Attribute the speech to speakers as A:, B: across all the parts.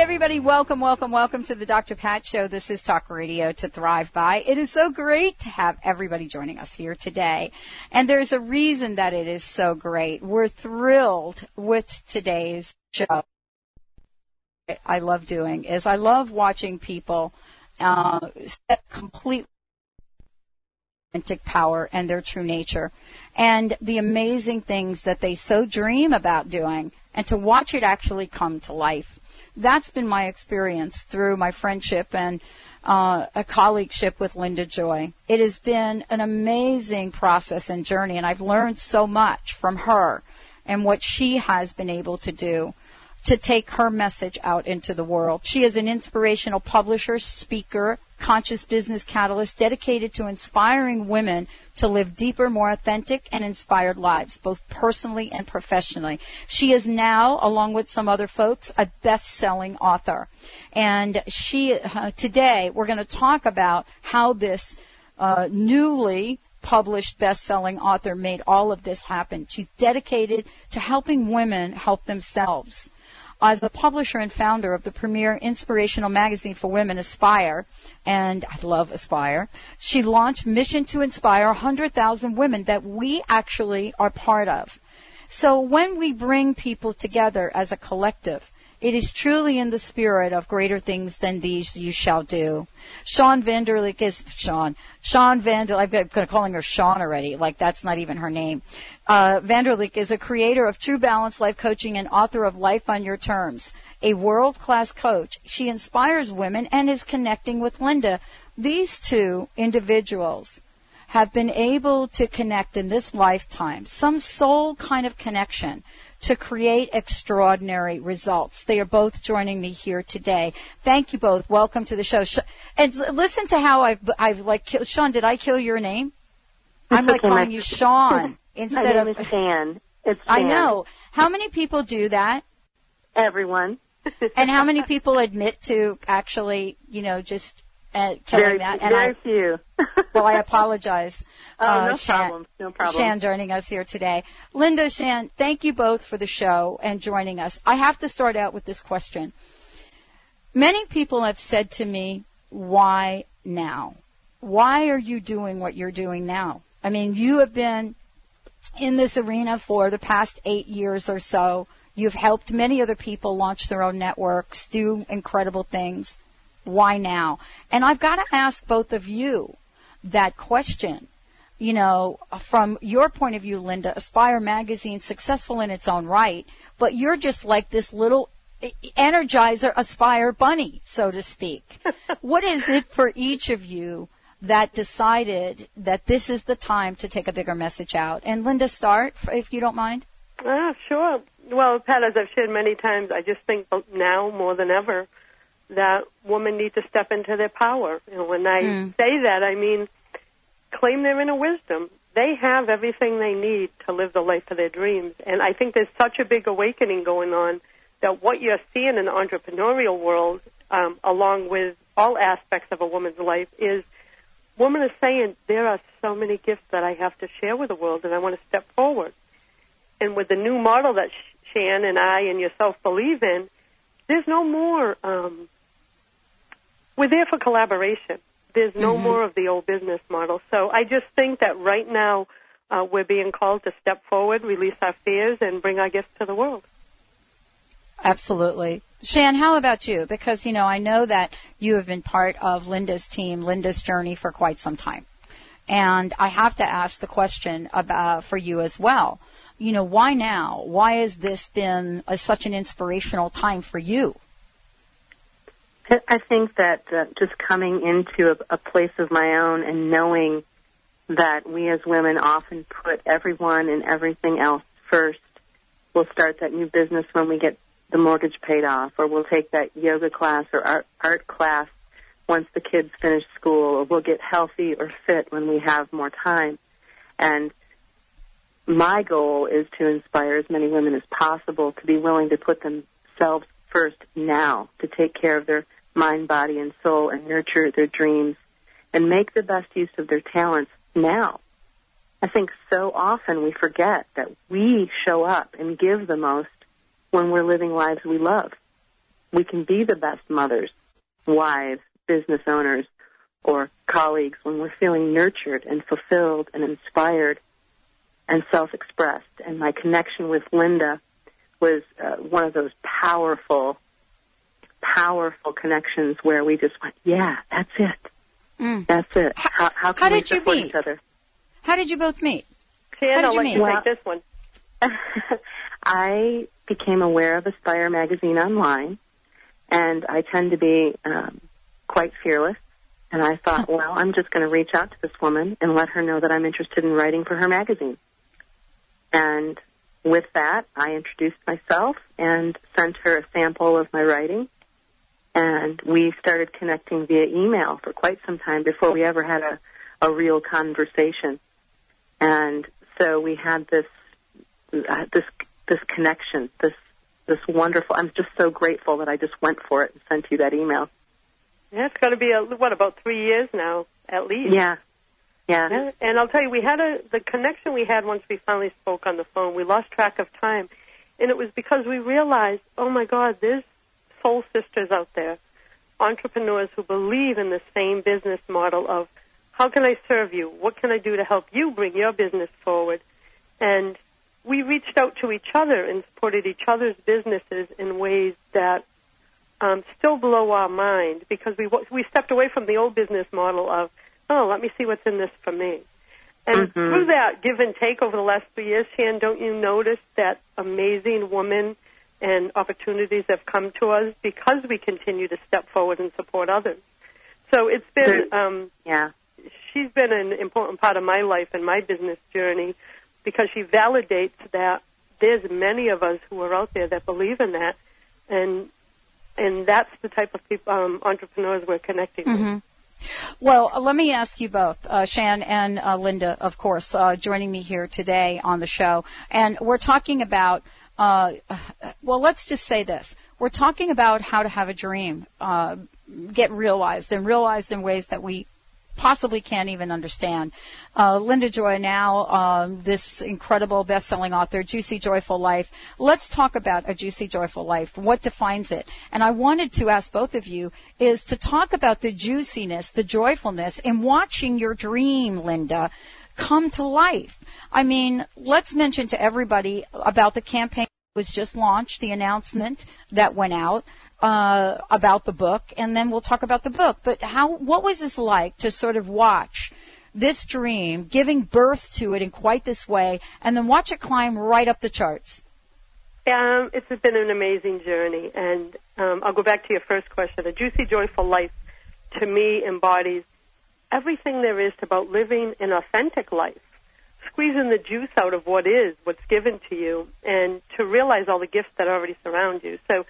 A: everybody. Welcome, welcome, welcome to the Dr. Pat Show. This is Talk Radio to Thrive By. It is so great to have everybody joining us here today. And there's a reason that it is so great. We're thrilled with today's show. I love doing is I love watching people uh, step completely authentic power and their true nature and the amazing things that they so dream about doing and to watch it actually come to life that's been my experience through my friendship and uh, a colleagueship with Linda Joy. It has been an amazing process and journey, and I've learned so much from her and what she has been able to do to take her message out into the world. She is an inspirational publisher, speaker, conscious business catalyst dedicated to inspiring women to live deeper, more authentic, and inspired lives, both personally and professionally. She is now, along with some other folks, a best-selling author. And she, uh, today, we're going to talk about how this uh, newly published best-selling author made all of this happen. She's dedicated to helping women help themselves as the publisher and founder of the premier inspirational magazine for women, Aspire, and I love Aspire, she launched Mission to Inspire 100,000 women that we actually are part of. So when we bring people together as a collective, it is truly in the spirit of greater things than these you shall do. Sean Vander Leek is Sean. Sean Vander. Going to calling her Sean already. Like that's not even her name. Uh, Vander Leek is a creator of True Balance Life Coaching and author of Life on Your Terms. A world-class coach, she inspires women and is connecting with Linda. These two individuals have been able to connect in this lifetime, some soul kind of connection to create extraordinary results. They are both joining me here today. Thank you both. Welcome to the show. And listen to how I've, I've like, Sean, did I kill your name? I'm like calling you Sean instead
B: My name
A: of.
B: is Shann. It's
A: I know. How many people do that?
B: Everyone.
A: and how many people admit to actually, you know, just uh, killing
B: very,
A: that? And
B: very
A: I,
B: few.
A: well, I apologize.
B: Oh,
A: uh,
B: no
A: Shann,
B: problem. No problem.
A: Shann joining us here today. Linda, Shann, thank you both for the show and joining us. I have to start out with this question. Many people have said to me, why now? Why are you doing what you're doing now? I mean, you have been in this arena for the past eight years or so. You've helped many other people launch their own networks, do incredible things. Why now? And I've got to ask both of you that question. You know, from your point of view, Linda, Aspire magazine, successful in its own right, but you're just like this little energizer Aspire bunny, so to speak. what is it for each of you that decided that this is the time to take a bigger message out? And Linda, start, if you don't mind.
C: Ah, sure. Well, Pat, as I've shared many times, I just think now more than ever that women need to step into their power. And when I
A: Mm.
C: say that, I mean claim their inner wisdom. They have everything they need to live the life of their dreams. And I think there's such a big awakening going on that what you're seeing in the entrepreneurial world, um, along with all aspects of a woman's life, is women are saying there are so many gifts that I have to share with the world, and I want to step forward. And with the new model that Shann and I and yourself believe in, there's no more. Um, we're there for collaboration. There's no
A: Mm-hmm.
C: more of the old business model. So I just think that right now uh, we're being called to step forward, release our fears, and bring our gifts to the world.
A: Absolutely. Shann, how about you? Because, you know, I know that you have been part of Linda's team, Linda's journey for quite some time. And I have to ask the question about for you as well. You know, why now? Why has this been a, such an inspirational time for you?
B: I think that uh, just coming into a, a place of my own and knowing that we as women often put everyone and everything else first. We'll start that new business when we get the mortgage paid off, or we'll take that yoga class or art, art class once the kids finish school, or we'll get healthy or fit when we have more time. And my goal is to inspire as many women as possible to be willing to put themselves first now, to take care of their mind, body, and soul, and nurture their dreams, and make the best use of their talents now. I think so often we forget that we show up and give the most when we're living lives we love. We can be the best mothers, wives, business owners, or colleagues when we're feeling nurtured and fulfilled and inspired and self-expressed. And my connection with Linda was uh, one of those powerful, powerful connections where we just went, yeah, that's it.
A: Mm.
B: That's it. How, how can
A: how did you meet?
B: each other?
A: How did you both meet?
C: Shann,
A: How did
C: I'll
A: you
C: let
A: meet?
C: you
B: Well-
C: this one.
B: I became aware of Aspire magazine online, and I tend to be um, quite fearless. And I thought, well, I'm just going to reach out to this woman and let her know that I'm interested in writing for her magazine. And with that, I introduced myself and sent her a sample of my writing. And we started connecting via email for quite some time before we ever had a, a real conversation. And so we had this uh, this this connection, this this wonderful. I'm just so grateful that I just went for it and sent you that email.
C: Yeah, it's got to be a, what about three years now, at least.
B: Yeah, yeah,
C: Yeah, and I'll tell you, we had a the connection we had once we finally spoke on the phone. We lost track of time, and it was because we realized, oh my God, there's soul sisters out there, entrepreneurs who believe in the same business model of how can I serve you? What can I do to help you bring your business forward? And we reached out to each other and supported each other's businesses in ways that um, still blow our mind because we we stepped away from the old business model of oh let me see what's in this for me, and
B: Mhm.
C: through that give and take over the last three years, Shann, don't you notice that amazing woman and opportunities have come to us because we continue to step forward and support others. So it's been um,
B: yeah.
C: she's been an important part of my life and my business journey because she validates that there's many of us who are out there that believe in that, and and that's the type of people, um, entrepreneurs we're connecting with.
A: Mm-hmm. Well, uh, let me ask you both, uh, Shann and uh, Linda, of course, uh, joining me here today on the show. And we're talking about, uh, well, let's just say this. We're talking about how to have a dream uh, get realized and realized in ways that we possibly can't even understand. Uh, Linda Joy now, um, this incredible best-selling author, Juicy Joyful Life. Let's talk about a juicy joyful life. What defines it? And I wanted to ask both of you is to talk about the juiciness, the joyfulness in watching your dream, Linda, come to life. I mean, let's mention to everybody about the campaign that was just launched, the announcement that went out uh, about the book, and then we'll talk about the book. But how? What was this like to sort of watch this dream, giving birth to it in quite this way, and then watch it climb right up the charts?
C: Um, it's been an amazing journey, and um, I'll go back to your first question. A juicy, joyful life, to me, embodies everything there is about living an authentic life, squeezing the juice out of what is, what's given to you, and to realize all the gifts that already surround you. So,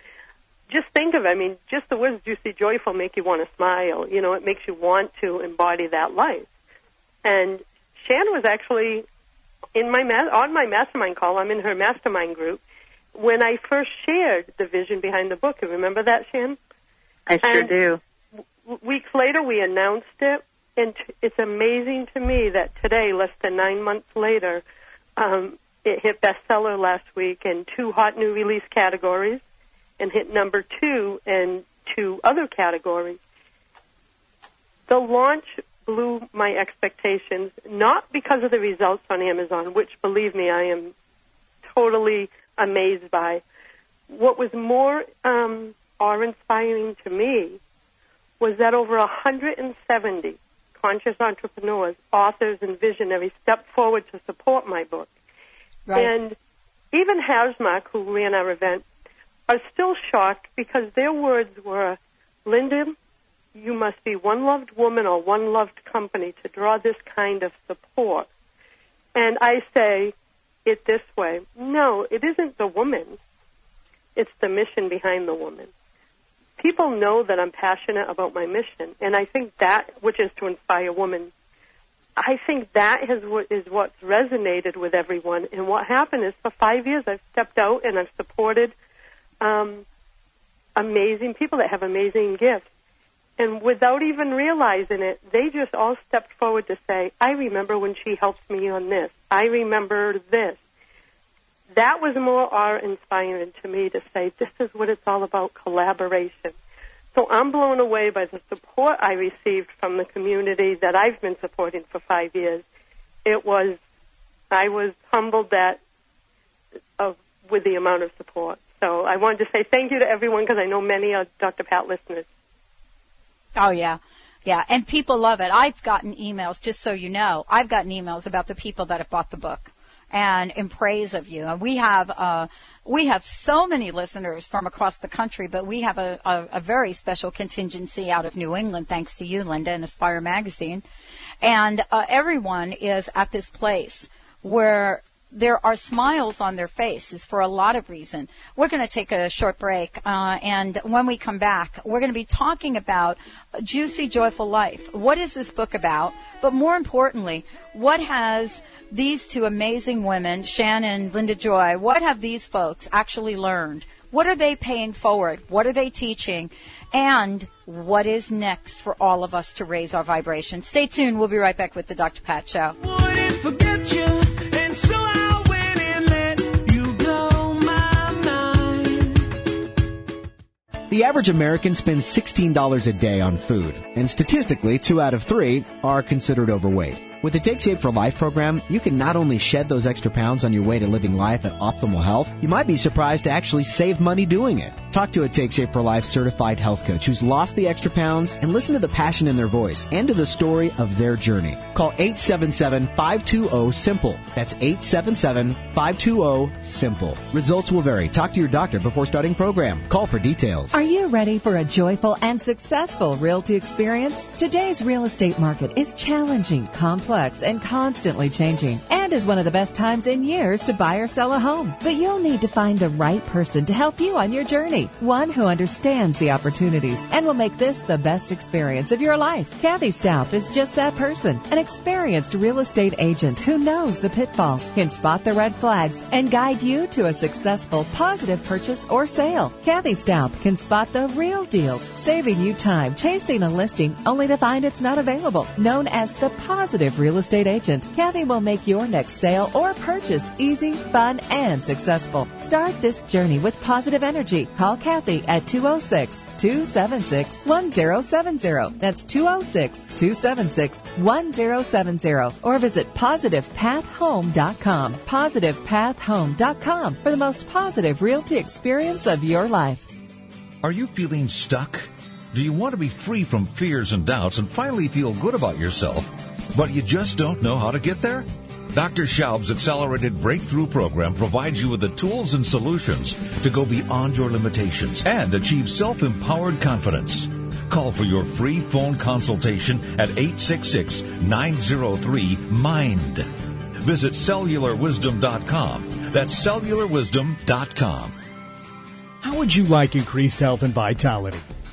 C: just think of it. I mean, just the words juicy, joyful make you want to smile. You know, it makes you want to embody that life. And Shann was actually in my ma- on my mastermind call. I'm in her mastermind group when I first shared the vision behind the book. You remember that, Shann?
B: I sure
C: And-
B: do.
C: W- weeks later, we announced it, and t- it's amazing to me that today, less than nine months later, um, it hit bestseller last week in two hot new release categories, and hit number two in two other categories. The launch blew my expectations, not because of the results on Amazon, which, believe me, I am totally amazed by. What was more um, awe-inspiring to me was that over 170 conscious entrepreneurs, authors, and visionaries stepped forward to support my book.
A: Right.
C: And even Hasmark, who ran our event, are still shocked because their words were, Linda, you must be one loved woman or one loved company to draw this kind of support. And I say it this way no, it isn't the woman, it's the mission behind the woman. People know that I'm passionate about my mission, and I think that, which is to inspire women, I think that is what is what's resonated with everyone. And what happened is, for five years, I've stepped out and I've supported um, amazing people that have amazing gifts. And without even realizing it, they just all stepped forward to say, I remember when she helped me on this. I remember this. That was more awe inspiring to me to say, this is what it's all about collaboration. So I'm blown away by the support I received from the community that I've been supporting for five years. It was, I was humbled that, of, with the amount of support. So I wanted to say thank you to everyone because I know many are Dr. Pat listeners.
A: Oh yeah. Yeah, and people love it. I've gotten emails, just so you know, I've gotten emails about the people that have bought the book and in praise of you. And we have, uh, we have so many listeners from across the country, but we have a, a, a very special contingency out of New England, thanks to you, Linda, and Aspire Magazine. And uh, everyone is at this place where there are smiles on their faces for a lot of reason. We're going to take a short break, uh, and when we come back, we're going to be talking about Juicy Joyful Life. What is this book about? But more importantly, what has these two amazing women, Shannon, and Linda Joy, what have these folks actually learned? What are they paying forward? What are they teaching? And what is next for all of us to raise our vibration? Stay tuned. We'll be right back with the Dr. Pat Show.
D: The average American spends $16 a day on food, and statistically, two out of three are considered overweight. With the Take Shape for Life program, you can not only shed those extra pounds on your way to living life at optimal health, you might be surprised to actually save money doing it. Talk to a Take Shape for Life certified health coach who's lost the extra pounds and listen to the passion in their voice and to the story of their journey. Call 877-520-SIMPLE. That's 877-520-SIMPLE. Results will vary. Talk to your doctor before starting program. Call for details.
E: Are you ready for a joyful and successful realty experience? Today's real estate market is challenging, complex, complex and constantly changing and is one of the best times in years to buy or sell a home. But you'll need to find the right person to help you on your journey. One who understands the opportunities and will make this the best experience of your life. Kathy Staup is just that person, an experienced real estate agent who knows the pitfalls, can spot the red flags, and guide you to a successful, positive purchase or sale. Kathy Staup can spot the real deals, saving you time chasing a listing only to find it's not available. Known as the positive real estate agent. Kathy will make your next sale or purchase easy, fun, and successful. Start this journey with positive energy. Call Kathy at 206 276 1070. That's 206 276 1070. Or visit positivepathhome.com. Positivepathhome.com for the most positive realty experience of your life.
F: Are you feeling stuck? Do you want to be free from fears and doubts and finally feel good about yourself? But you just don't know how to get there? Dr. Schaub's Accelerated Breakthrough Program provides you with the tools and solutions to go beyond your limitations and achieve self-empowered confidence. Call for your free phone consultation at 866-903-MIND. Visit cellularwisdom.com. That's cellularwisdom.com.
G: How would you like increased health and vitality?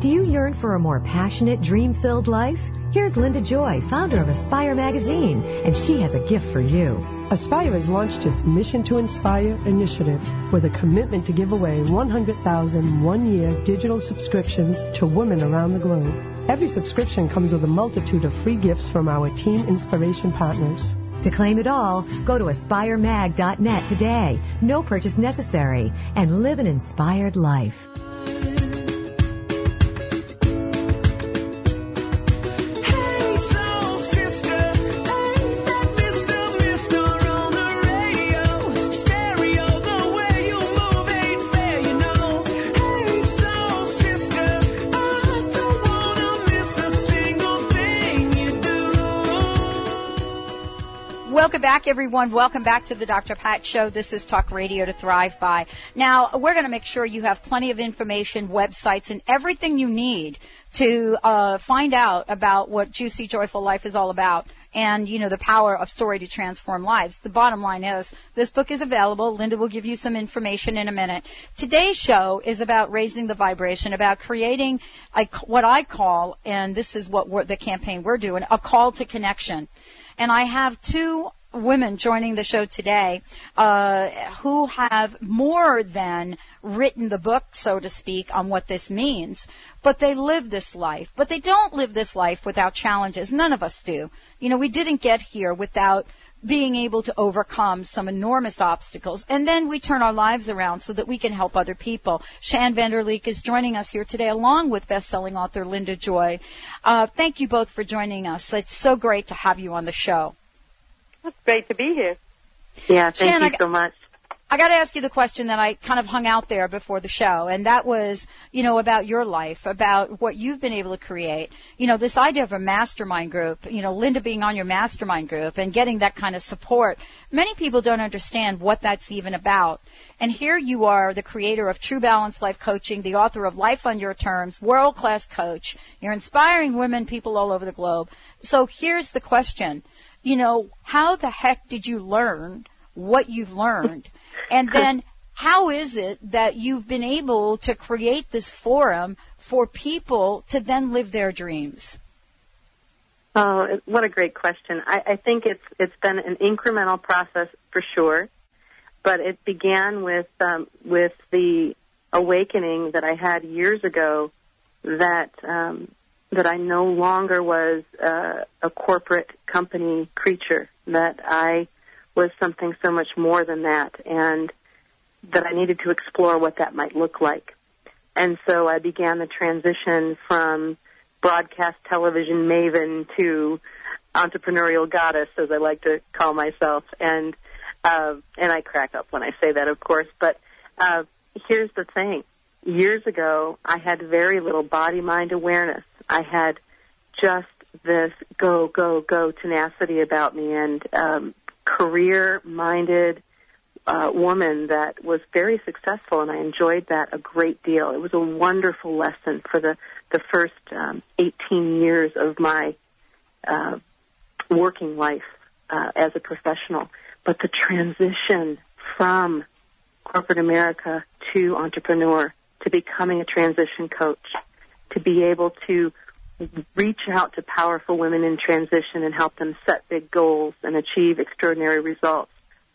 E: Do you yearn for a more passionate, dream-filled life? Here's Linda Joy, founder of Aspire Magazine, and she has a gift for you.
H: Aspire has launched its Mission to Inspire initiative with a commitment to give away 100,000 one-year digital subscriptions to women around the globe. Every subscription comes with a multitude of free gifts from our team inspiration partners.
E: To claim it all, go to aspiremag.net today. No purchase necessary and live an inspired life.
A: Back, everyone. Welcome back to the Dr. Pat Show. This is Talk Radio to Thrive By. Now, we're going to make sure you have plenty of information, websites, and everything you need to uh, find out about what Juicy Joyful Life is all about and you know the power of story to transform lives. The bottom line is this book is available. Linda will give you some information in a minute. Today's show is about raising the vibration, about creating a, what I call, and this is what the campaign we're doing, a call to connection. And I have two women joining the show today uh, who have more than written the book, so to speak, on what this means, but they live this life. But they don't live this life without challenges. None of us do. You know, we didn't get here without being able to overcome some enormous obstacles. And then we turn our lives around so that we can help other people. Shann Vander Leek is joining us here today along with best-selling author Linda Joy. Uh, thank you both for joining us. It's so great to have you on the show.
C: It's great to be here.
B: Yeah, thank
A: Shann,
B: you so much.
A: I got to ask you the question that I kind of hung out there before the show, and that was, you know, about your life, about what you've been able to create. You know, this idea of a mastermind group, you know, Linda being on your mastermind group and getting that kind of support. Many people don't understand what that's even about. And here you are, the creator of True Balance Life Coaching, the author of Life on Your Terms, world class coach. You're inspiring women, people all over the globe. So here's the question. You know, how the heck did you learn what you've learned? And then how is it that you've been able to create this forum for people to then live their dreams?
B: Oh, what a great question. I, I think it's it's been an incremental process for sure, but it began with um, with the awakening that I had years ago that um, that I no longer was uh, a corporate company creature. That I was something so much more than that, and that I needed to explore what that might look like. And so I began the transition from broadcast television maven to entrepreneurial goddess, as I like to call myself. And uh, and I crack up when I say that, of course. But uh, here's the thing: years ago, I had very little body-mind awareness. I had just this go, go, go tenacity about me, and um, career-minded uh, woman that was very successful, and I enjoyed that a great deal. It was a wonderful lesson for the the first um, 18 years of my uh, working life uh, as a professional. But the transition from corporate America to entrepreneur, to becoming a transition coach, to be able to reach out to powerful women in transition and help them set big goals and achieve extraordinary results,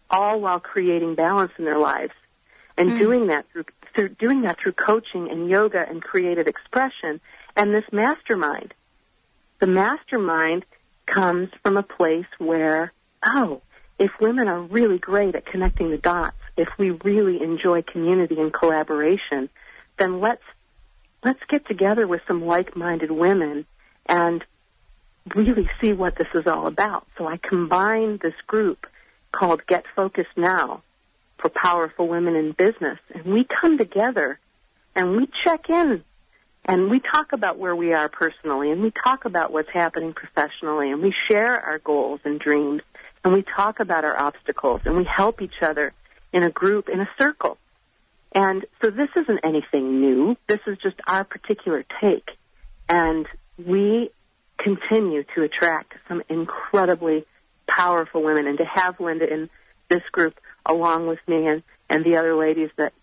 B: all while creating balance in their lives. And mm. doing that through, through doing that through coaching and yoga and creative expression and this mastermind. The mastermind comes from a place where, oh, if women are really great at connecting the dots, if we really enjoy community and collaboration, then let's let's get together with some like-minded women and really see what this is all about. So I combined this group called Get Focused Now for powerful women in business, and we come together and we check in and we talk about where we are personally and we talk about what's happening professionally and we share our goals and dreams and we talk about our obstacles and we help each other in a group, in a circle. And so this isn't anything new. This is just our particular take. And we continue to attract some incredibly powerful women and to have Linda in this group along with me and, and the other ladies that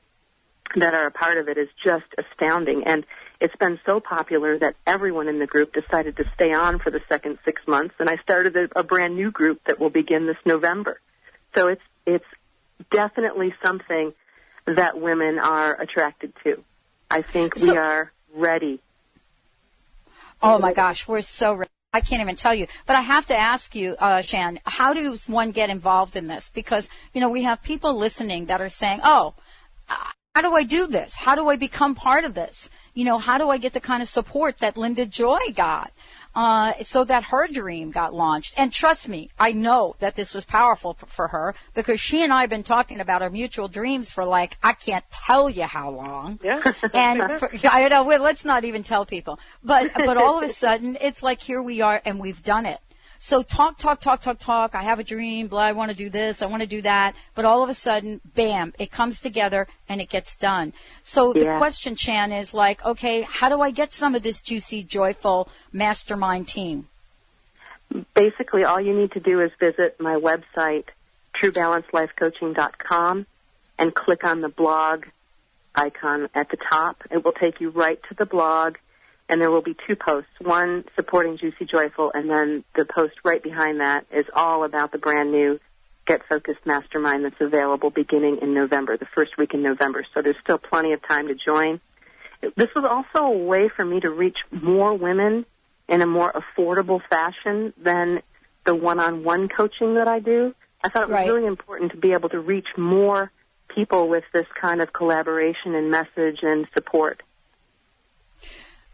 B: that are a part of it is just astounding. And it's been so popular that everyone in the group decided to stay on for the second six months, and I started a, a brand new group that will begin this November. So it's it's definitely something that women are attracted to. I think
A: so,
B: we are ready.
A: Oh my gosh, we're so ready. I can't even tell you. But I have to ask you, uh, Shann, how does one get involved in this? Because, you know, we have people listening that are saying, oh, how do I do this? How do I become part of this? You know, how do I get the kind of support that Linda Joy got? Uh, so that her dream got launched. And trust me, I know that this was powerful for, for her because she and I have been talking about our mutual dreams for like, I can't tell you how long.
C: Yeah.
A: and for, I know, well, let's not even tell people. But, but all of a sudden, it's like here we are and we've done it. So talk, talk, talk, talk, talk. I have a dream. Blah. I want to do this. I want to do that. But all of a sudden, bam, it comes together and it gets done. So the question, Shann, is like, okay, how do I get some of this juicy, joyful mastermind team?
B: Basically, all you need to do is visit my website, truebalancelifecoaching.com, and click on the blog icon at the top. It will take you right to the blog, and there will be two posts. One supporting Juicy Joyful, and then the post right behind that is all about the brand new Get Focused Mastermind that's available beginning in November, the first week in November. So there's still plenty of time to join. This was also a way for me to reach more women in a more affordable fashion than the one-on-one coaching that I do. I thought it was
A: Right.
B: really important to be able to reach more people with this kind of collaboration and message and support.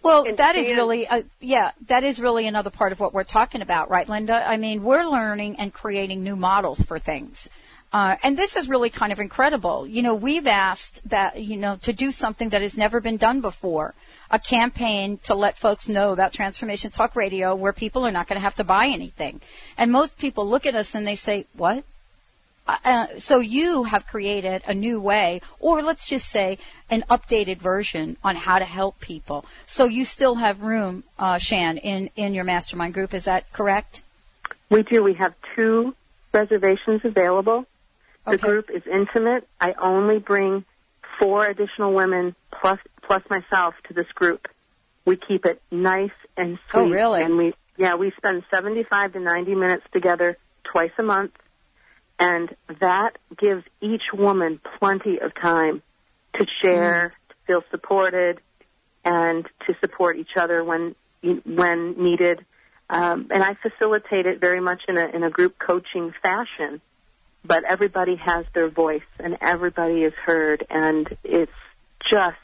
A: Well,
C: And
A: that is really, uh, yeah, that is really another part of what we're talking about, right, Linda? I mean, we're learning and creating new models for things. Uh, and this is really kind of incredible. You know, we've asked that, you know, to do something that has never been done before. A campaign to let folks know about Transformation Talk Radio where people are not going to have to buy anything. And most people look at us and they say, what? Uh, so you have created a new way, or let's just say an updated version on how to help people. So you still have room, uh, Shann, in, in your mastermind group. Is that correct?
B: We do. We have two reservations available. The
A: Okay.
B: group is intimate. I only bring four additional women plus plus myself to this group. We keep it nice and sweet.
A: Oh, really?
B: And we yeah, we spend 75 to 90 minutes together twice a month. And that gives each woman plenty of time to share, to feel supported, and to support each other when when needed. Um, and I facilitate it very much in a in a group coaching fashion. But everybody has their voice, and everybody is heard, and it's just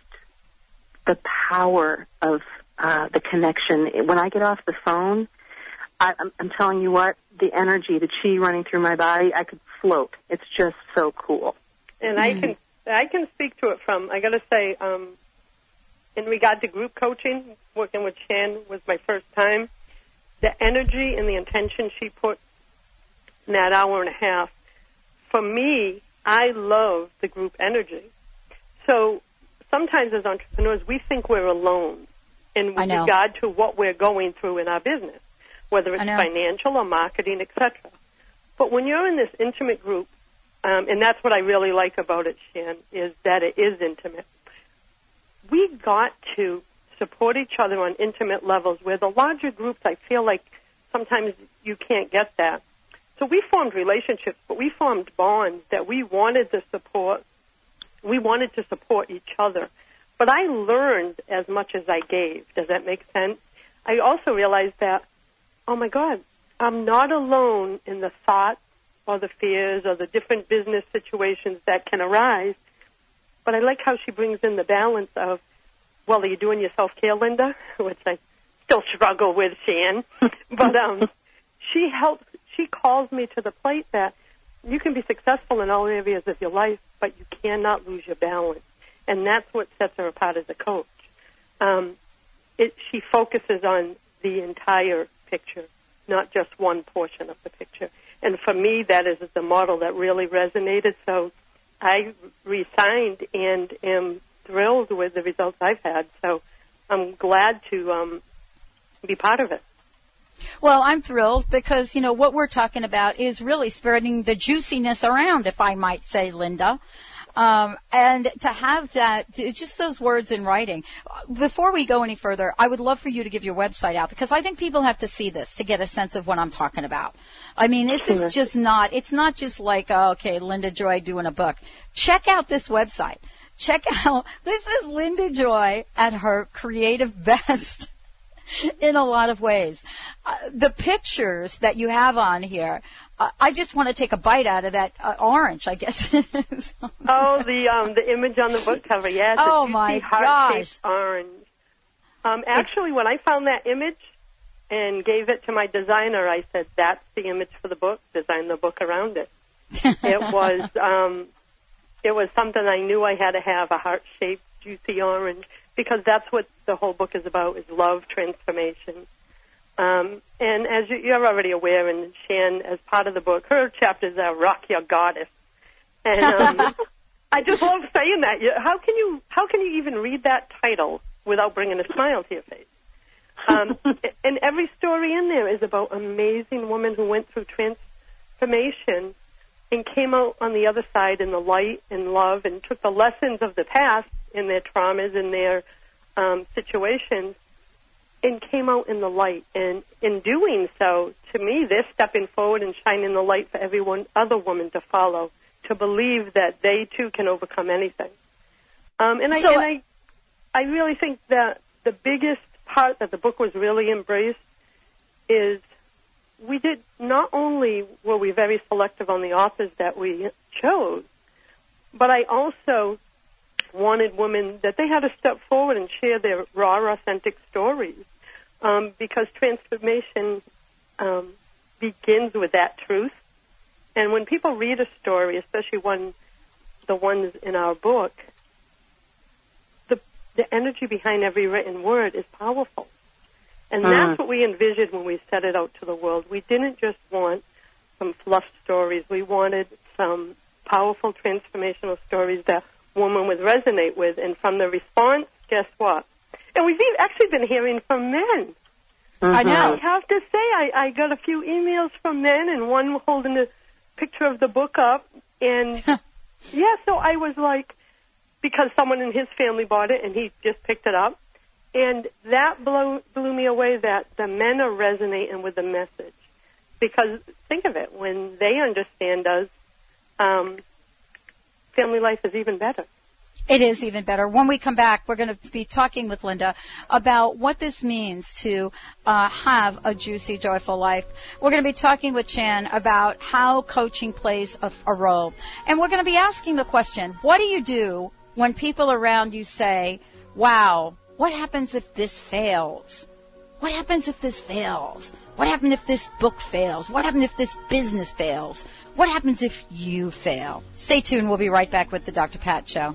B: the power of uh, the connection. When I get off the phone, I, I'm, I'm telling you what, the energy, the chi running through my body, I could float. It's just so cool.
C: And I can I can speak to it from I got to say um, in regard to group coaching, working with Shann was my first time. The energy and the intention she put in that hour and a half, for me, I love the group energy. So sometimes as entrepreneurs, we think we're alone in regard to what we're going through in our business, whether it's financial or marketing, etc. But when you're in this intimate group, um, and that's what I really like about it, Shann, is that it is intimate. We got to support each other on intimate levels where the larger groups, I feel like sometimes you can't get that. So we formed relationships, but we formed bonds that we wanted to support. We wanted to support each other. But I learned as much as I gave. Does that make sense? I also realized that, oh my God, I'm not alone in the thoughts or the fears or the different business situations that can arise. But I like how she brings in the balance of, well, are you doing your self care, Linda? Which I still struggle with, Shann. but um, she helps. She calls me to the plate that you can be successful in all areas of your life, but you cannot lose your balance, and that's what sets her apart as a coach. Um, it, she focuses on the entire picture, not just one portion of the picture. And for me, that is the model that really resonated. So I resigned and am thrilled with the results I've had. So I'm glad to um, be part of it.
A: Well, I'm thrilled because, you know, what we're talking about is really spreading the juiciness around, if I might say, Linda. Um, and to have that, just those words in writing. Before we go any further, I would love for you to give your website out because I think people have to see this to get a sense of what I'm talking about. I mean, this is just not, it's not just like, oh, okay, Linda Joy doing a book. Check out this website. Check out, this is Linda Joy at her creative best. in a lot of ways. Uh, the pictures that you have on here, I just want to take a bite out of that uh, orange, I guess.
C: oh, the um, the image on the book cover, yes.
A: Oh my gosh,
C: orange. Um, actually, it's, when I found that image and gave it to my designer, I said, "That's the image for the book. Design the book around it." it was um, it was something I knew I had to have a heart shaped, juicy orange because that's what the whole book is about: is love transformation. Um, and as you, you're already aware, and Shann, as part of the book, her chapters are "Rock Your Goddess," and um, I just love saying that. How can you how can you even read that title without bringing a smile to your face? Um, and every story in there is about amazing women who went through transformation and came out on the other side in the light and love and took the lessons of the past in their traumas and their um, situations and came out in the light. And in doing so, to me, they're stepping forward and shining the light for every one other woman to follow, to believe that they too can overcome anything. Um, and I,
A: so,
C: and I, I really think that the biggest part that the book was really embraced is we did not only were we very selective on the authors that we chose, but I also wanted women that they had to step forward and share their raw, authentic stories, um, because transformation um, begins with that truth. And when people read a story, especially one, the ones in our book, the the energy behind every written word is powerful. And uh-huh. that's what we envisioned when we set it out to the world. We didn't just want some fluff stories. We wanted some powerful transformational stories that women would resonate with. And from the response, guess what? And we've actually been hearing from men.
A: I know.
C: I have to say, I, I got a few emails from men, and one holding a picture of the book up. And yeah, so I was like, because someone in his family bought it and he just picked it up. And that blew, blew me away that the men are resonating with the message. Because think of it, when they understand us, um, family life is even better.
A: It is even better. When we come back, we're going to be talking with Linda about what this means to uh, have a juicy, joyful life. We're going to be talking with Shann about how coaching plays a, a role. And we're going to be asking the question, what do you do when people around you say, wow, what happens if this fails? What happens if this fails? What happens if this book fails? What happens if this business fails? What happens if you fail? Stay tuned. We'll be right back with the Dr. Pat Show.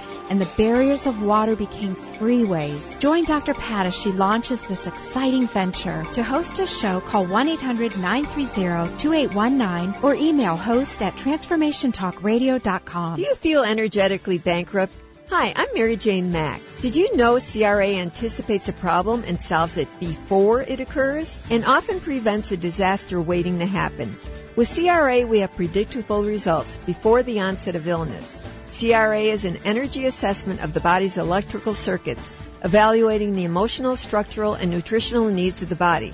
I: and the barriers of water became freeways. Join Dr. Pat as she launches this exciting venture. To host a show, call 1-800-930-2819 or email host at transformationtalkradio.com.
J: Do you feel energetically bankrupt? Hi, I'm Mary Jane Mack. Did you know CRA anticipates a problem and solves it before it occurs and often prevents a disaster waiting to happen? With CRA, we have predictable results before the onset of illness. CRA is an energy assessment of the body's electrical circuits, evaluating the emotional, structural, and nutritional needs of the body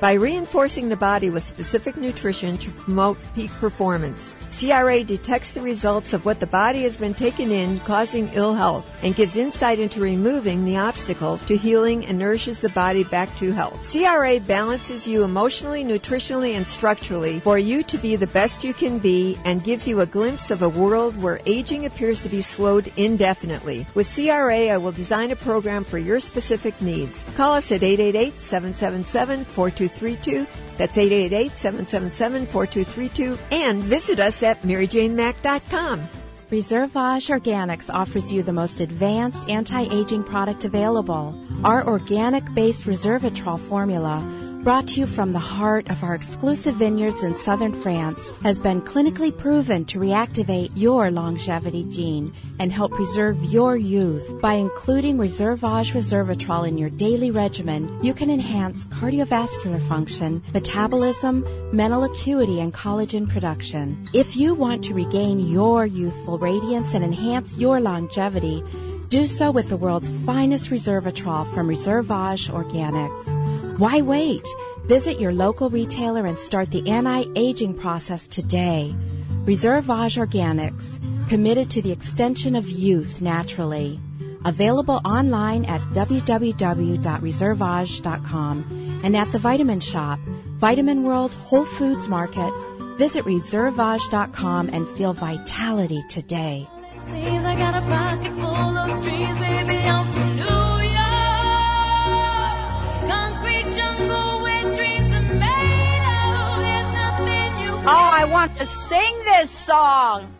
J: by reinforcing the body with specific nutrition to promote peak performance. CRA detects the results of what the body has been taking in causing ill health and gives insight into removing the obstacle to healing and nourishes the body back to health. CRA balances you emotionally, nutritionally, and structurally for you to be the best you can be and gives you a glimpse of a world where aging appears to be slowed indefinitely. With CRA, I will design a program for your specific needs. Call us at 888 777 4232. That's 888 777 4232. And visit us at MaryJaneMack.com.
I: Reservage Organics offers you the most advanced anti-aging product available. Our organic-based Resveratrol formula brought to you from the heart of our exclusive vineyards in southern France, has been clinically proven to reactivate your longevity gene and help preserve your youth. By including Reservage Resveratrol in your daily regimen, you can enhance cardiovascular function, metabolism, mental acuity, and collagen production. If you want to regain your youthful radiance and enhance your longevity, do so with the world's finest Resveratrol from Reservage Organics. Why wait? Visit your local retailer and start the anti-aging process today. Reservage Organics, committed to the extension of youth naturally. Available online at www.reservage.com and at the Vitamin Shop, Vitamin World, Whole Foods Market. Visit reservage.com and feel vitality today.
A: Oh, I want to sing this song.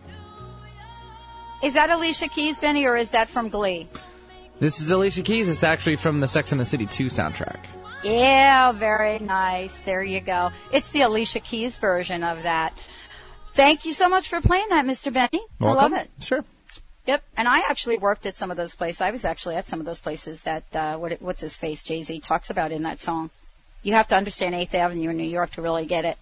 A: Is that Alicia Keys, Benny, or is that from Glee?
K: This is Alicia Keys. It's actually from the Sex and the City 2 soundtrack.
A: Yeah, very nice. There you go. It's the Alicia Keys version of that. Thank you so much for playing that, Mr. Benny. I love it.
K: Sure.
A: Yep. And I actually worked at some of those places. I was actually at some of those places that uh, what what's his face Jay Z talks about in that song. You have to understand Eighth Avenue in New York to really get it.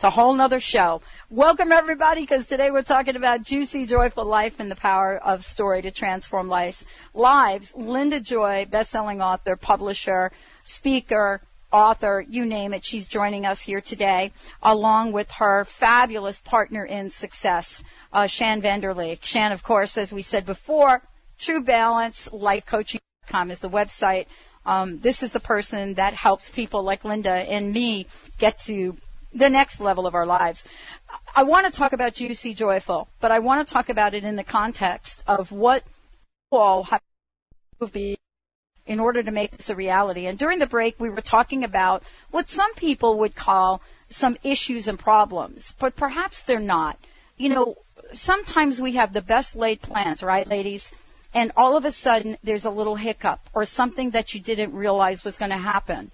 A: It's a whole nother show. Welcome everybody, because today we're talking about juicy, joyful life and the power of story to transform lives. Lives. Linda Joy, best-selling author, publisher, speaker, author, you name it. She's joining us here today, along with her fabulous partner in success, uh, Shan Vanderleek. Shann, of course, as we said before, True Balance Life Coaching.com is the website. Um, this is the person that helps people like Linda and me get to the next level of our lives. I want to talk about Juicy Joyful, but I want to talk about it in the context of what all have to be in order to make this a reality. And during the break, we were talking about what some people would call some issues and problems, but perhaps they're not. You know, sometimes we have the best laid plans, right, ladies? And all of a sudden, there's a little hiccup or something that you didn't realize was going to happen.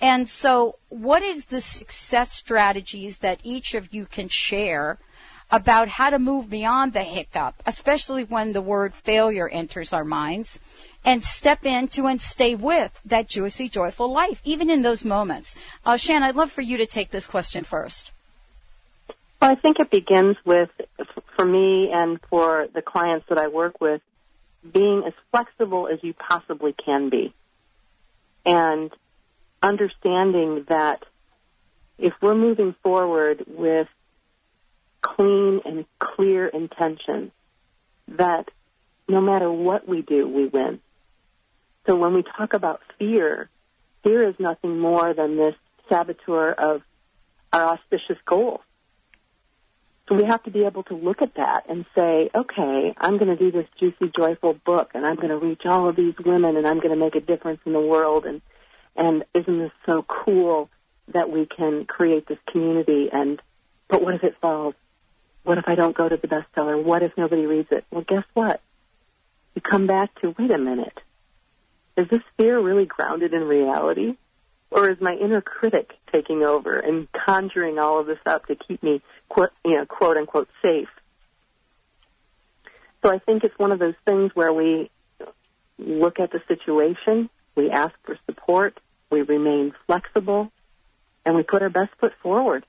A: And so, what is the success strategies that each of you can share about how to move beyond the hiccup, especially when the word failure enters our minds, and step into and stay with that juicy, joyful life, even in those moments? Uh, Shann, I'd love for you to take this question first.
B: Well, I think it begins with, for me and for the clients that I work with, being as flexible as you possibly can be. And understanding that if we're moving forward with clean and clear intention, that no matter what we do, we win. So when we talk about fear, fear is nothing more than this saboteur of our auspicious goals. So we have to be able to look at that and say, okay, I'm going to do this juicy, joyful book, and I'm going to reach all of these women, and I'm going to make a difference in the world. And and isn't this so cool that we can create this community? And but what if it falls? What if I don't go to the bestseller? What if nobody reads it? Well, guess what? You come back to wait a minute. Is this fear really grounded in reality? or is my inner critic taking over and conjuring all of this up to keep me, quote, you know, quote unquote, safe? So I think it's one of those things where we look at the situation, we ask for support, we remain flexible, and we put our best foot forward.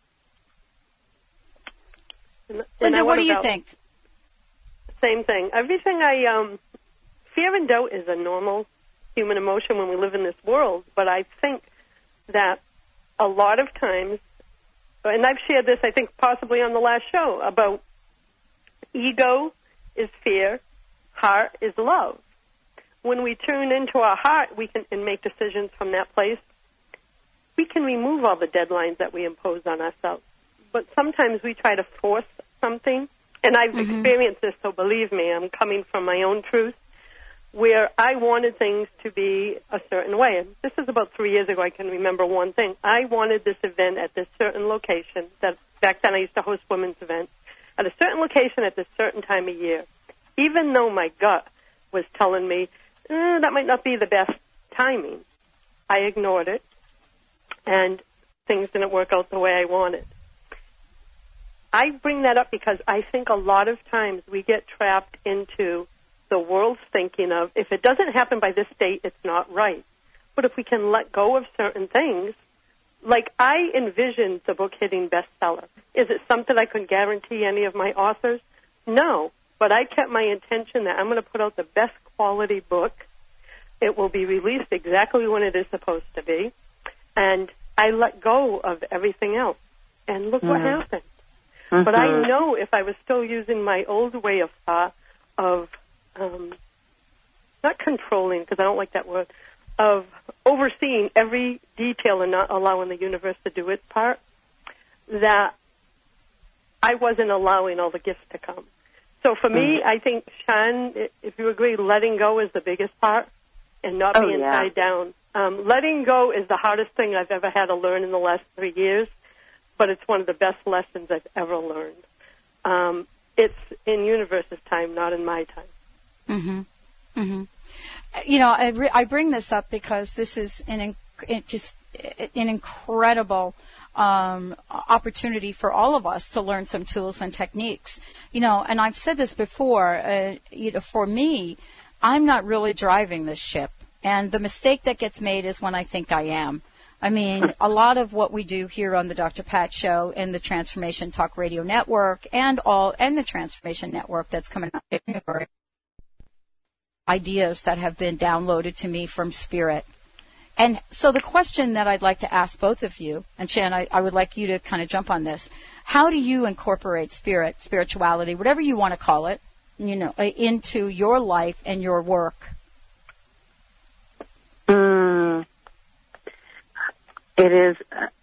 C: And- and
A: Linda,
C: I
A: what do you think?
C: Same thing. Everything I um, fear and doubt is a normal human emotion when we live in this world, but I think that a lot of times, and I've shared this, I think possibly on the last show about ego is fear, heart is love. When we tune into our heart, we can and make decisions from that place. We can remove all the deadlines that we impose on ourselves. But sometimes we try to force something, and I've mm-hmm. experienced this, so believe me, I'm coming from my own truth where I wanted things to be a certain way. And this is about three years ago. I can remember one thing. I wanted this event at this certain location. That back then I used to host women's events at a certain location at a certain time of year. Even though my gut was telling me eh, that might not be the best timing, I ignored it, and things didn't work out the way I wanted. I bring that up because I think a lot of times we get trapped into the world's thinking of if it doesn't happen by this date, it's not right. But if we can let go of certain things, like I envisioned the book hitting bestseller. Is it something I can guarantee any of my authors? No. But I kept my intention that I'm going to put out the best quality book. It will be released exactly when it is supposed to be. And I let go of everything else. And look what
B: Mhm.
C: happened. But I
B: Mhm.
C: know if I was still using my old way of thought of um, not controlling because I don't like that word of overseeing every detail and not allowing the universe to do its part, that I wasn't allowing all the gifts to come. So for me, I think Shann, if you agree, letting go is the biggest part, and not
B: Oh,
C: being
B: yeah.
C: tied down. Um, letting go is the hardest thing I've ever had to learn in the last three years, but it's one of the best lessons I've ever learned. Um, it's in universe's time, not in my time.
A: Mm-hmm. Mm-hmm. You know, I, re- I bring this up because this is an in, it just an incredible um, opportunity for all of us to learn some tools and techniques. You know, and I've said this before. Uh, you know, for me, I'm not really driving this ship, and the mistake that gets made is when I think I am. I mean, a lot of what we do here on the Dr. Pat Show and the Transformation Talk Radio Network, and all and the Transformation Network that's coming January ideas that have been downloaded to me from Spirit. And so the question that I'd like to ask both of you, and Shann, I, I would like you to kind of jump on this. How do you incorporate spirit, spirituality, whatever you want to call it, you know, into your life and your work?
B: Mm, it is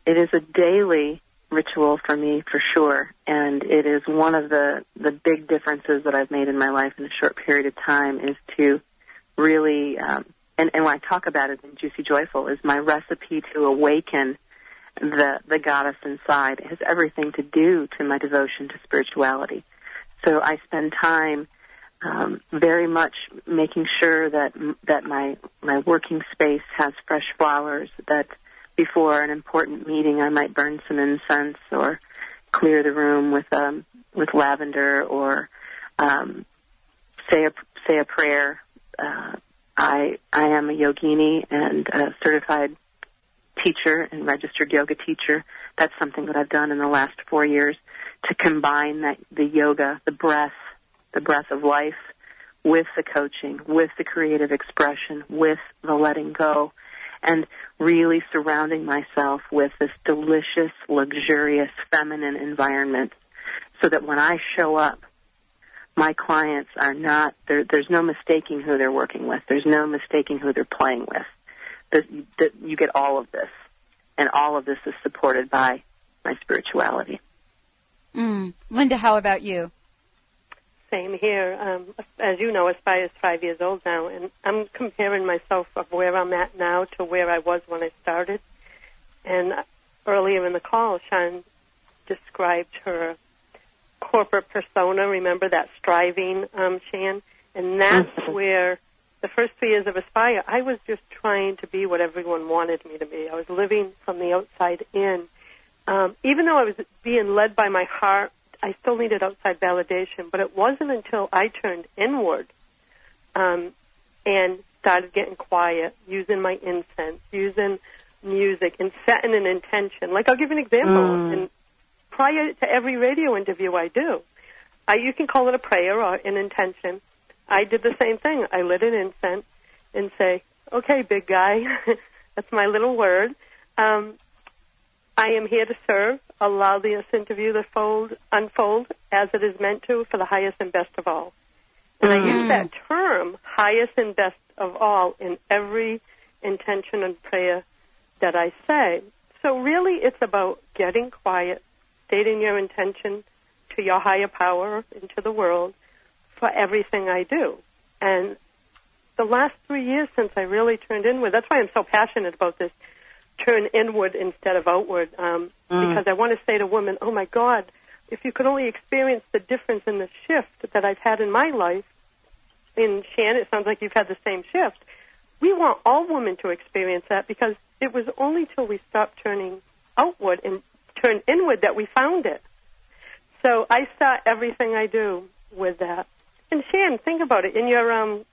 B: it is a daily ritual for me for sure, and it is one of the the big differences that I've made in my life in a short period of time is to really um, and and when I talk about it in Juicy Joyful is my recipe to awaken the the goddess inside. It has everything to do to my devotion to spirituality. So I spend time um, very much making sure that that my my working space has fresh flowers. That before an important meeting, I might burn some incense or clear the room with um, with lavender or um, say a say a prayer. Uh, I I am a yogini and a certified teacher and registered yoga teacher. That's something that I've done in the last four years to combine that the yoga, the breath, the breath of life with the coaching, with the creative expression, with the letting go, and really surrounding myself with this delicious, luxurious, feminine environment so that when I show up, my clients are not, there, there's no mistaking who they're working with. There's no mistaking who they're playing with. That that you get all of this, and all of this is supported by my spirituality.
A: Mm. Linda, how about you?
C: Same here. Um, as you know, Aspire's five years old now, and I'm comparing myself of where I'm at now to where I was when I started. And earlier in the call, Shann described her corporate persona. Remember that striving, um, Shann? And that's where the first three years of Aspire, I was just trying to be what everyone wanted me to be. I was living from the outside in. Um, even though I was being led by my heart, I still needed outside validation. But it wasn't until I turned inward um, and started getting quiet, using my incense, using music, and setting an intention. Like I'll give you an example.
B: Mm.
C: And prior to every radio interview I do, I, you can call it a prayer or an intention. I did the same thing. I lit an incense and say, "Okay, big guy, that's my little word. Um, I am here to serve. Allow this interview to fold, unfold as it is meant to for the highest and best of all." And I use that term, highest and best of all, in every intention and prayer that I say. So really, it's about getting quiet, stating your intention to your higher power, into the world, for everything I do. And the last three years since I really turned inward, that's why I'm so passionate about this turn inward instead of outward, um,
B: Mm.
C: because I want to say to women, oh my God, if you could only experience the difference in the shift that I've had in my life, in Shann, it sounds like you've had the same shift. We want all women to experience that because it was only till we stopped turning outward and turned inward that we found it. So I start everything I do with that. And Shann, think about it. In your um,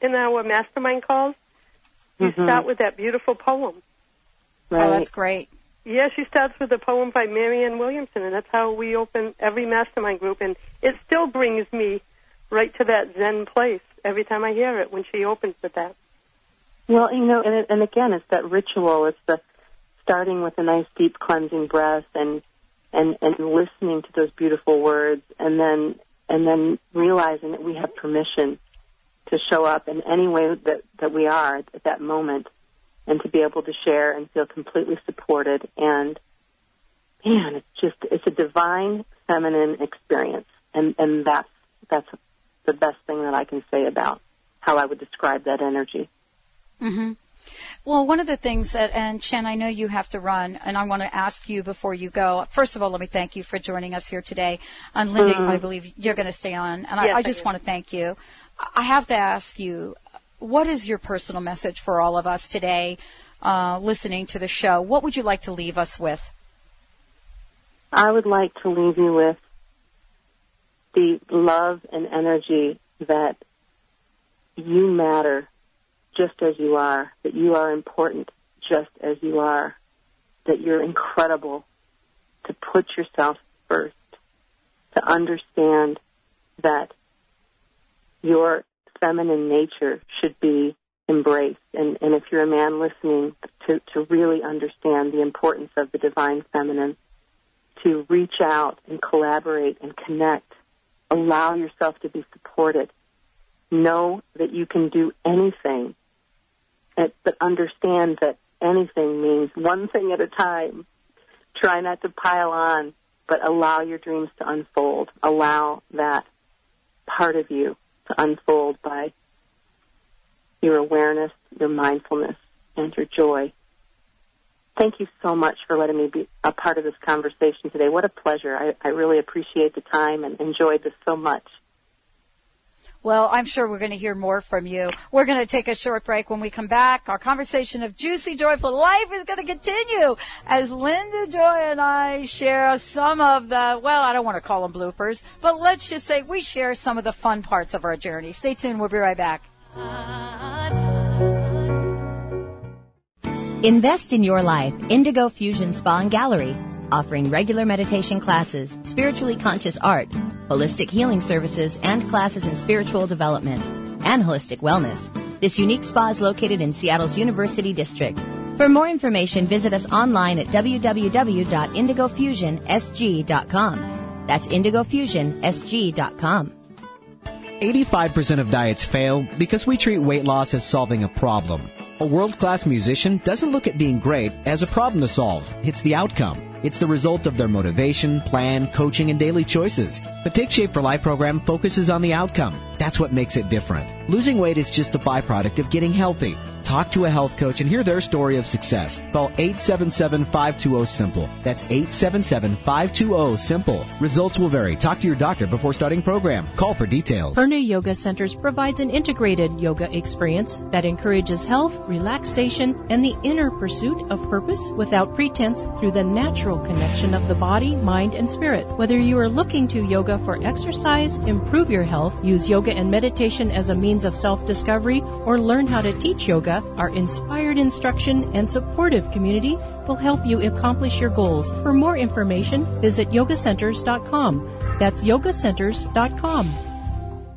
C: in our mastermind calls, you
B: Mhm.
C: start with that beautiful poem. Right.
A: Oh, that's great.
C: Yeah, she starts with a poem by Marianne Williamson, and that's how we open every mastermind group. And it still brings me right to that Zen place every time I hear it when she opens with that.
B: Well, you know, and, and again, it's that ritual. It's the starting with a nice deep cleansing breath and and and listening to those beautiful words, and then and then realizing that we have permission to show up in any way that that we are at that moment, and to be able to share and feel completely supported. And man, it's just it's a divine feminine experience, and and that's that's the best thing that I can say about how I would describe that energy.
A: hmm Well, one of the things that, and Shann, I know you have to run, and I want to ask you before you go. First of all, let me thank you for joining us here today. And Linda,
B: Mhm.
A: I believe you're going to stay on, and
B: Yes,
A: I, I
B: I
A: just
B: do.
A: want to thank you. I have to ask you, what is your personal message for all of us today, uh, listening to the show? What would you like to leave us with?
B: I would like to leave you with the love and energy that you matter just as you are, that you are important just as you are, that you're incredible, to put yourself first, to understand that your feminine nature should be embraced. And, and if you're a man listening, to, to really understand the importance of the divine feminine to reach out and collaborate and connect. Allow yourself to be supported. Know that you can do anything, and- but understand that anything means one thing at a time. Try not to pile on, but allow your dreams to unfold. Allow that part of you to unfold by your awareness, your mindfulness, and your joy. Thank you so much for letting me be a part of this conversation today. What a pleasure. I, I really appreciate the time and enjoyed this so much.
A: Well, I'm sure we're going to hear more from you. We're going to take a short break. When we come back, our conversation of juicy, joyful life is going to continue as Linda Joy and I share some of the, well, I don't want to call them bloopers, but let's just say we share some of the fun parts of our journey. Stay tuned. We'll be right back.
L: Invest in your life. Indigo Fusion Spa and Gallery, offering regular meditation classes, spiritually conscious art, holistic healing services, and classes in spiritual development and holistic wellness. This unique spa is located in Seattle's University District. For more information, visit us online at www.indigofusionsg.com. That's indigofusionsg.com.
D: 85% of diets fail because we treat weight loss as solving a problem. A world class musician doesn't look at being great as a problem to solve, it's the outcome. It's the result of their motivation, plan, coaching, and daily choices. The Take Shape for Life program focuses on the outcome. That's what makes it different. Losing weight is just the byproduct of getting healthy. Talk to a health coach and hear their story of success. Call 877-520-SIMPLE. That's 877-520-SIMPLE. Results will vary. Talk to your doctor before starting program. Call for details.
M: Purna Yoga Centers provides an integrated yoga experience that encourages health, relaxation, and the inner pursuit of purpose without pretense through the natural connection of the body, mind, and spirit. Whether you are looking to yoga for exercise, improve your health, use yoga and meditation as a means of self-discovery, or learn how to teach yoga, our inspired instruction and supportive community will help you accomplish your goals. For more information, visit yogacenters.com. That's yogacenters.com.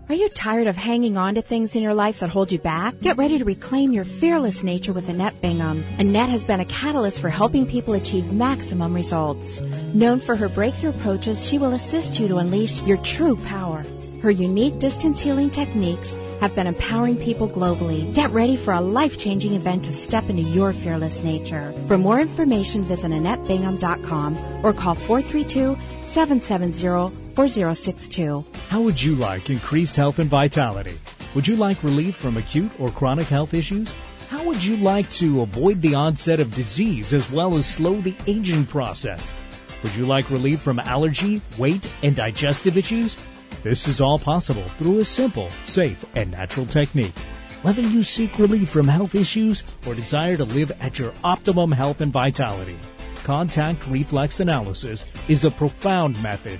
I: Are you tired of hanging on to things in your life that hold you back? Get ready to reclaim your fearless nature with Annette Bingham. Annette has been a catalyst for helping people achieve maximum results. Known for her breakthrough approaches, she will assist you to unleash your true power. Her unique distance healing techniques have been empowering people globally. Get ready for a life-changing event to step into your fearless nature. For more information, visit AnnetteBingham.com or call 432-770-4062.
G: How would you like increased health and vitality? Would you like relief from acute or chronic health issues? How would you like to avoid the onset of disease as well as slow the aging process? Would you like relief from allergy, weight, and digestive issues? This is all possible through a simple, safe, and natural technique. Whether you seek relief from health issues or desire to live at your optimum health and vitality, contact reflex analysis is a profound method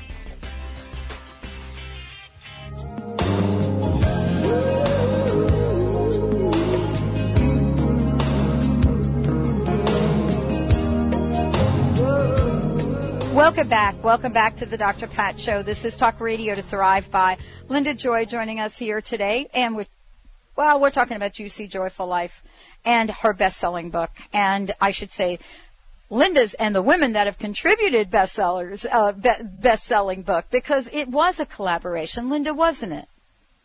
A: Welcome back. Welcome back to the Dr. Pat Show. This is Talk Radio to Thrive by Linda Joy joining us here today. And we're, well, we're talking about Juicy Joyful Life and her best-selling book. And I should say, Linda's and the women that have contributed bestsellers, uh, be- best-selling book because it was a collaboration. Linda, wasn't it?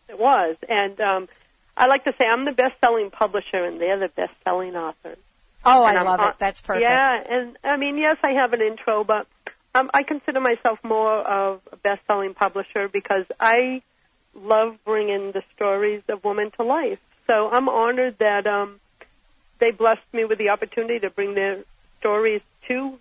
C: It was, and um, I like to say I'm the best-selling publisher, and they're the best-selling author.
A: Oh,
C: And
A: I
C: I'm
A: love
C: on-
A: it. That's perfect.
C: Yeah, and I mean, yes, I have an intro, but um, I consider myself more of a best-selling publisher because I love bringing the stories of women to life. So I'm honored that um, they blessed me with the opportunity to bring their stories to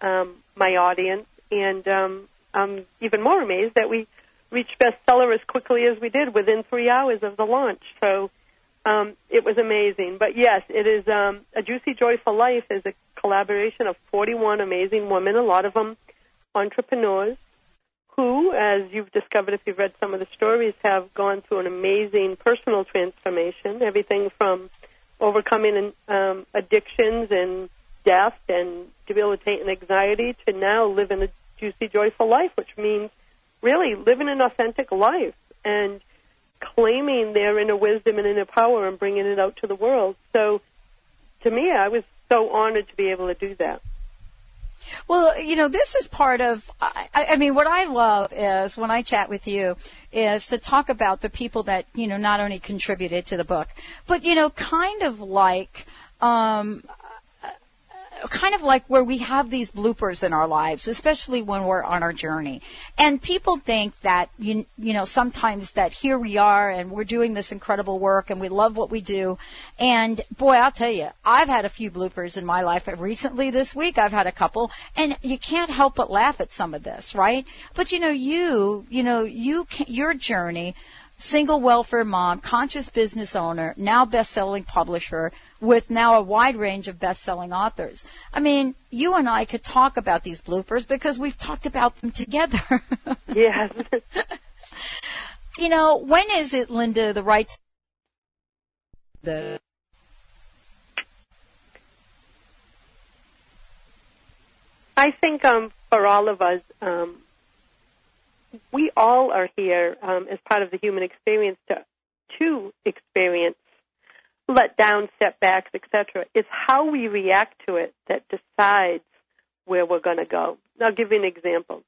C: um, my audience, and um, I'm even more amazed that we reached bestseller as quickly as we did within three hours of the launch. So um, it was amazing. But yes, it is um, a juicy joyful life is a collaboration of 41 amazing women, a lot of them entrepreneurs who, as you've discovered if you've read some of the stories, have gone through an amazing personal transformation. Everything from overcoming um, addictions and death and debilitating anxiety to now living a juicy, joyful life, which means really living an authentic life and claiming their inner wisdom and inner power and bringing it out to the world. So, to me, I was so honored to be able to do that.
A: Well, you know, this is part of, I, I mean, what I love is when I chat with you is to talk about the people that, you know, not only contributed to the book, but, you know, kind of like, um, kind of like where we have these bloopers in our lives, especially when we're on our journey. And people think that you you know sometimes that here we are and we're doing this incredible work and we love what we do. And boy, I'll tell you, I've had a few bloopers in my life. Recently this week, I've had a couple, and you can't help but laugh at some of this, right? But you know, you you know, you can, your journey single welfare mom, conscious business owner, now best-selling publisher with now a wide range of best-selling authors. I mean, you and I could talk about these bloopers because we've talked about them together.
C: Yes.
A: you know, when is it, Linda, the right the
C: I think um, for all of us, um, we all are here um, as part of the human experience to to experience letdowns, setbacks, etc. It's how we react to it that decides where we're going to go. I'll give you an example.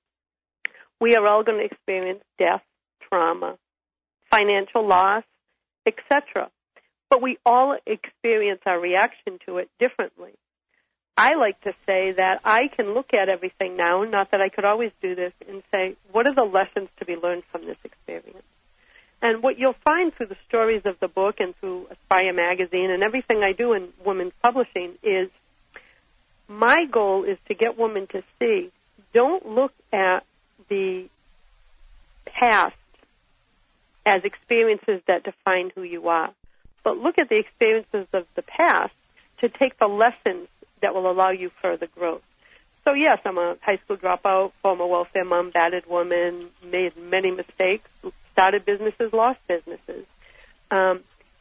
C: We are all going to experience death, trauma, financial loss, etc. But we all experience our reaction to it differently. I like to say that I can look at everything now, not that I could always do this, and say, what are the lessons to be learned from this experience? And what you'll find through the stories of the book and through Aspire magazine and everything I do in women's publishing is my goal is to get women to see don't look at the past as experiences that define who you are, but look at the experiences of the past to take the lessons that will allow you further growth. So yes, I'm a high school dropout, former welfare mom, battered woman, made many mistakes, started businesses, lost businesses. Um,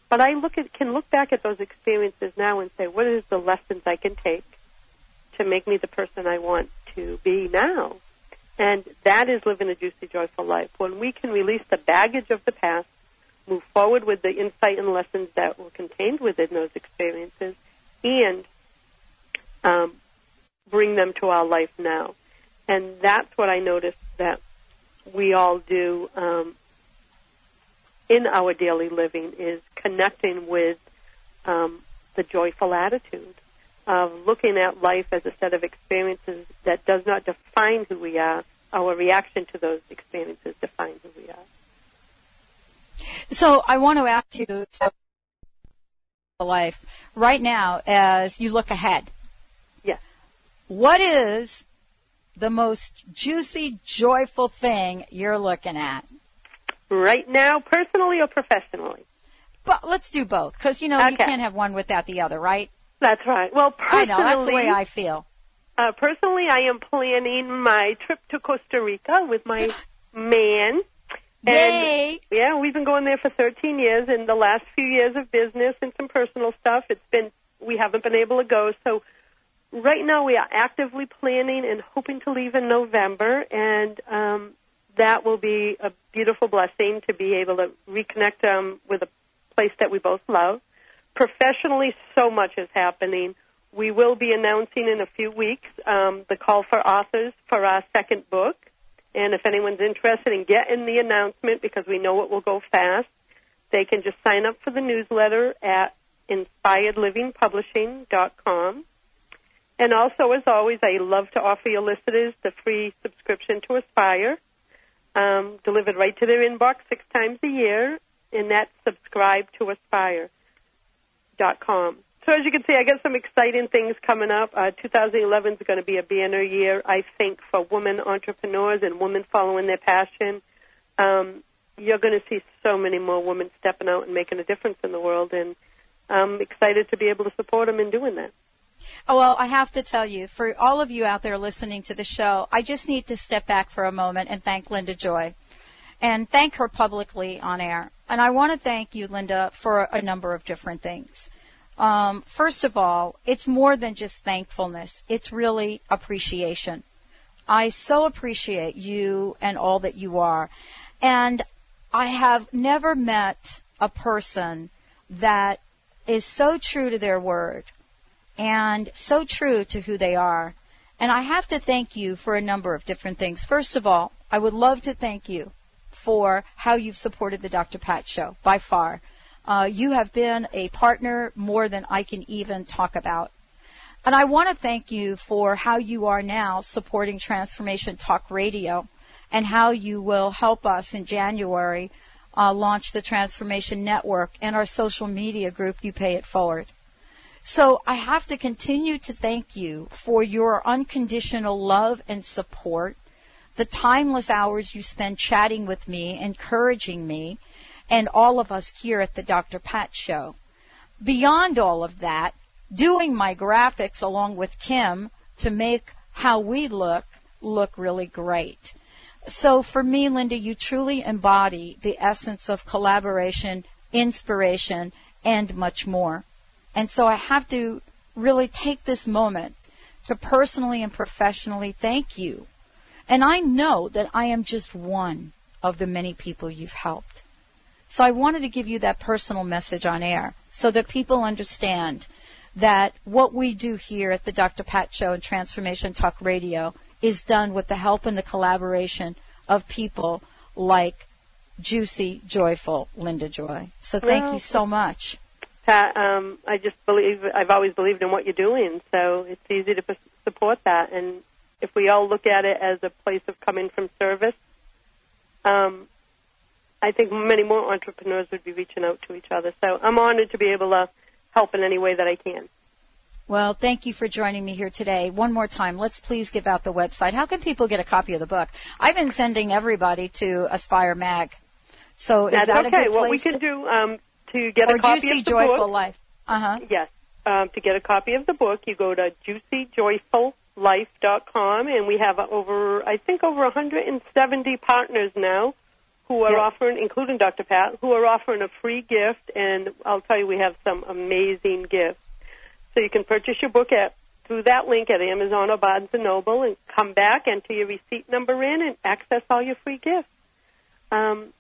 C: but I look at can look back at those experiences now and say, what is the lessons I can take to make me the person I want to be now? And that is living a juicy, joyful life. When we can release the baggage of the past, move forward with the insight and lessons that were contained within those experiences, and um, bring them to our life now. And that's what I noticed that we all do um, in our daily living is connecting with um, the joyful attitude of looking at life as a set of experiences that does not define who we are. Our reaction to those experiences defines who we are.
A: So I want to ask you, life right now as you look ahead. What is the most juicy, joyful thing you're looking at?
C: Right now, personally or professionally?
A: But let's do both, because you know you can't have one without the other, right?
C: That's right. Well, personally,
A: I know that's the way I feel.
C: Uh, personally, I am planning my trip to Costa Rica with my man.
A: Yay!
C: And yeah, we've been going there for 13 years. In the last few years of business and some personal stuff, it's been we haven't been able to go. So right now we are actively planning and hoping to leave in November, and um, that will be a beautiful blessing to be able to reconnect um, with a place that we both love. Professionally, so much is happening. We will be announcing in a few weeks um, the call for authors for our second book. And if anyone's interested in getting the announcement, because we know it will go fast, they can just sign up for the newsletter at inspiredlivingpublishing.com. And also, as always, I love to offer your listeners the free subscription to Aspire, um, delivered right to their inbox six times a year, and that's subscribe to Aspire.com. So as you can see, I got some exciting things coming up. Uh, 2011 is going to be a banner year, I think, for women entrepreneurs and women following their passion. Um, you're going to see so many more women stepping out and making a difference in the world, and I'm excited to be able to support them in doing that.
A: Oh, well, I have to tell you, for all of you out there listening to the show, I just need to step back for a moment and thank Linda Joy and thank her publicly on air. And I want to thank you, Linda, for a number of different things. Um, first of all, it's more than just thankfulness. It's really appreciation. I so appreciate you and all that you are. And I have never met a person that is so true to their word and so true to who they are. And I have to thank you for a number of different things. First of all, I would love to thank you for how you've supported the Dr. Pat Show by far. Uh, you have been a partner more than I can even talk about. And I want to thank you for how you are now supporting Transformation Talk Radio and how you will help us in January uh, launch the Transformation Network and our social media group, You Pay It Forward. So I have to continue to thank you for your unconditional love and support, the timeless hours you spend chatting with me, encouraging me, and all of us here at the Dr. Pat Show. Beyond all of that, doing my graphics along with Kim to make how we look look really great. So for me, Linda, you truly embody the essence of collaboration, inspiration, and much more. And so I have to really take this moment to personally and professionally thank you. And I know that I am just one of the many people you've helped. So I wanted to give you that personal message on air so that people understand that what we do here at the Dr. Pat Show and Transformation Talk Radio is done with the help and the collaboration of people like juicy, joyful Linda Joy. So thank
C: Well,
A: you so much.
C: Pat, um, I just believe I've always believed in what you're doing, so it's easy to support that. And if we all look at it as a place of coming from service, um, I think many more entrepreneurs would be reaching out to each other. So I'm honored to be able to help in any way that I can.
A: Well, thank you for joining me here today. One more time, let's please give out the website. How can people get a copy of the book? I've been sending everybody to Aspire Mag. So is
C: That's
A: that
C: okay.
A: a good
C: what we
A: place
C: can do um, to get
A: or
C: a copy
A: Juicy
C: of the
A: Joyful
C: book.
A: Life? Uh huh.
C: Yes. Um, to get a copy of the book, you go to juicyjoyfullife.com, and we have over, I think, over 170 partners now who are
A: Yep.
C: offering, including Dr. Pat, who are offering a free gift, and I'll tell you, we have some amazing gifts. So you can purchase your book at through that link at Amazon or Barnes and Noble, and come back, enter your receipt number in, and access all your free gifts. Um,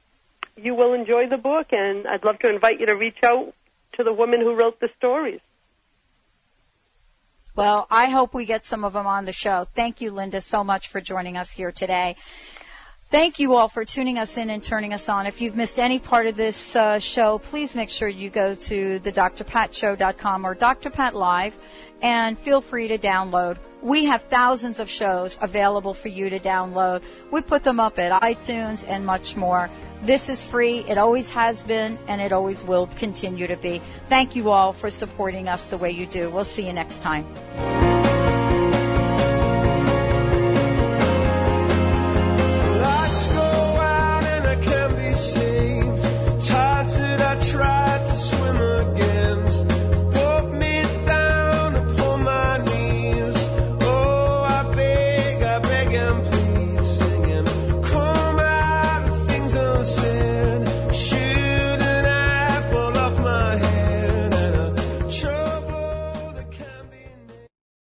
C: you will enjoy the book, and I'd love to invite you to reach out to the woman who wrote the stories.
A: Well, I hope we get some of them on the show. Thank you, Linda, so much for joining us here today. Thank you all for tuning us in and turning us on. If you've missed any part of this uh, show, please make sure you go to the drpatshow.com or Dr. Pat Live and feel free to download. We have thousands of shows available for you to download. We put them up at iTunes and much more. This is free. It always has been and it always will continue to be. Thank you all for supporting us the way you do. We'll see you next time. Times that I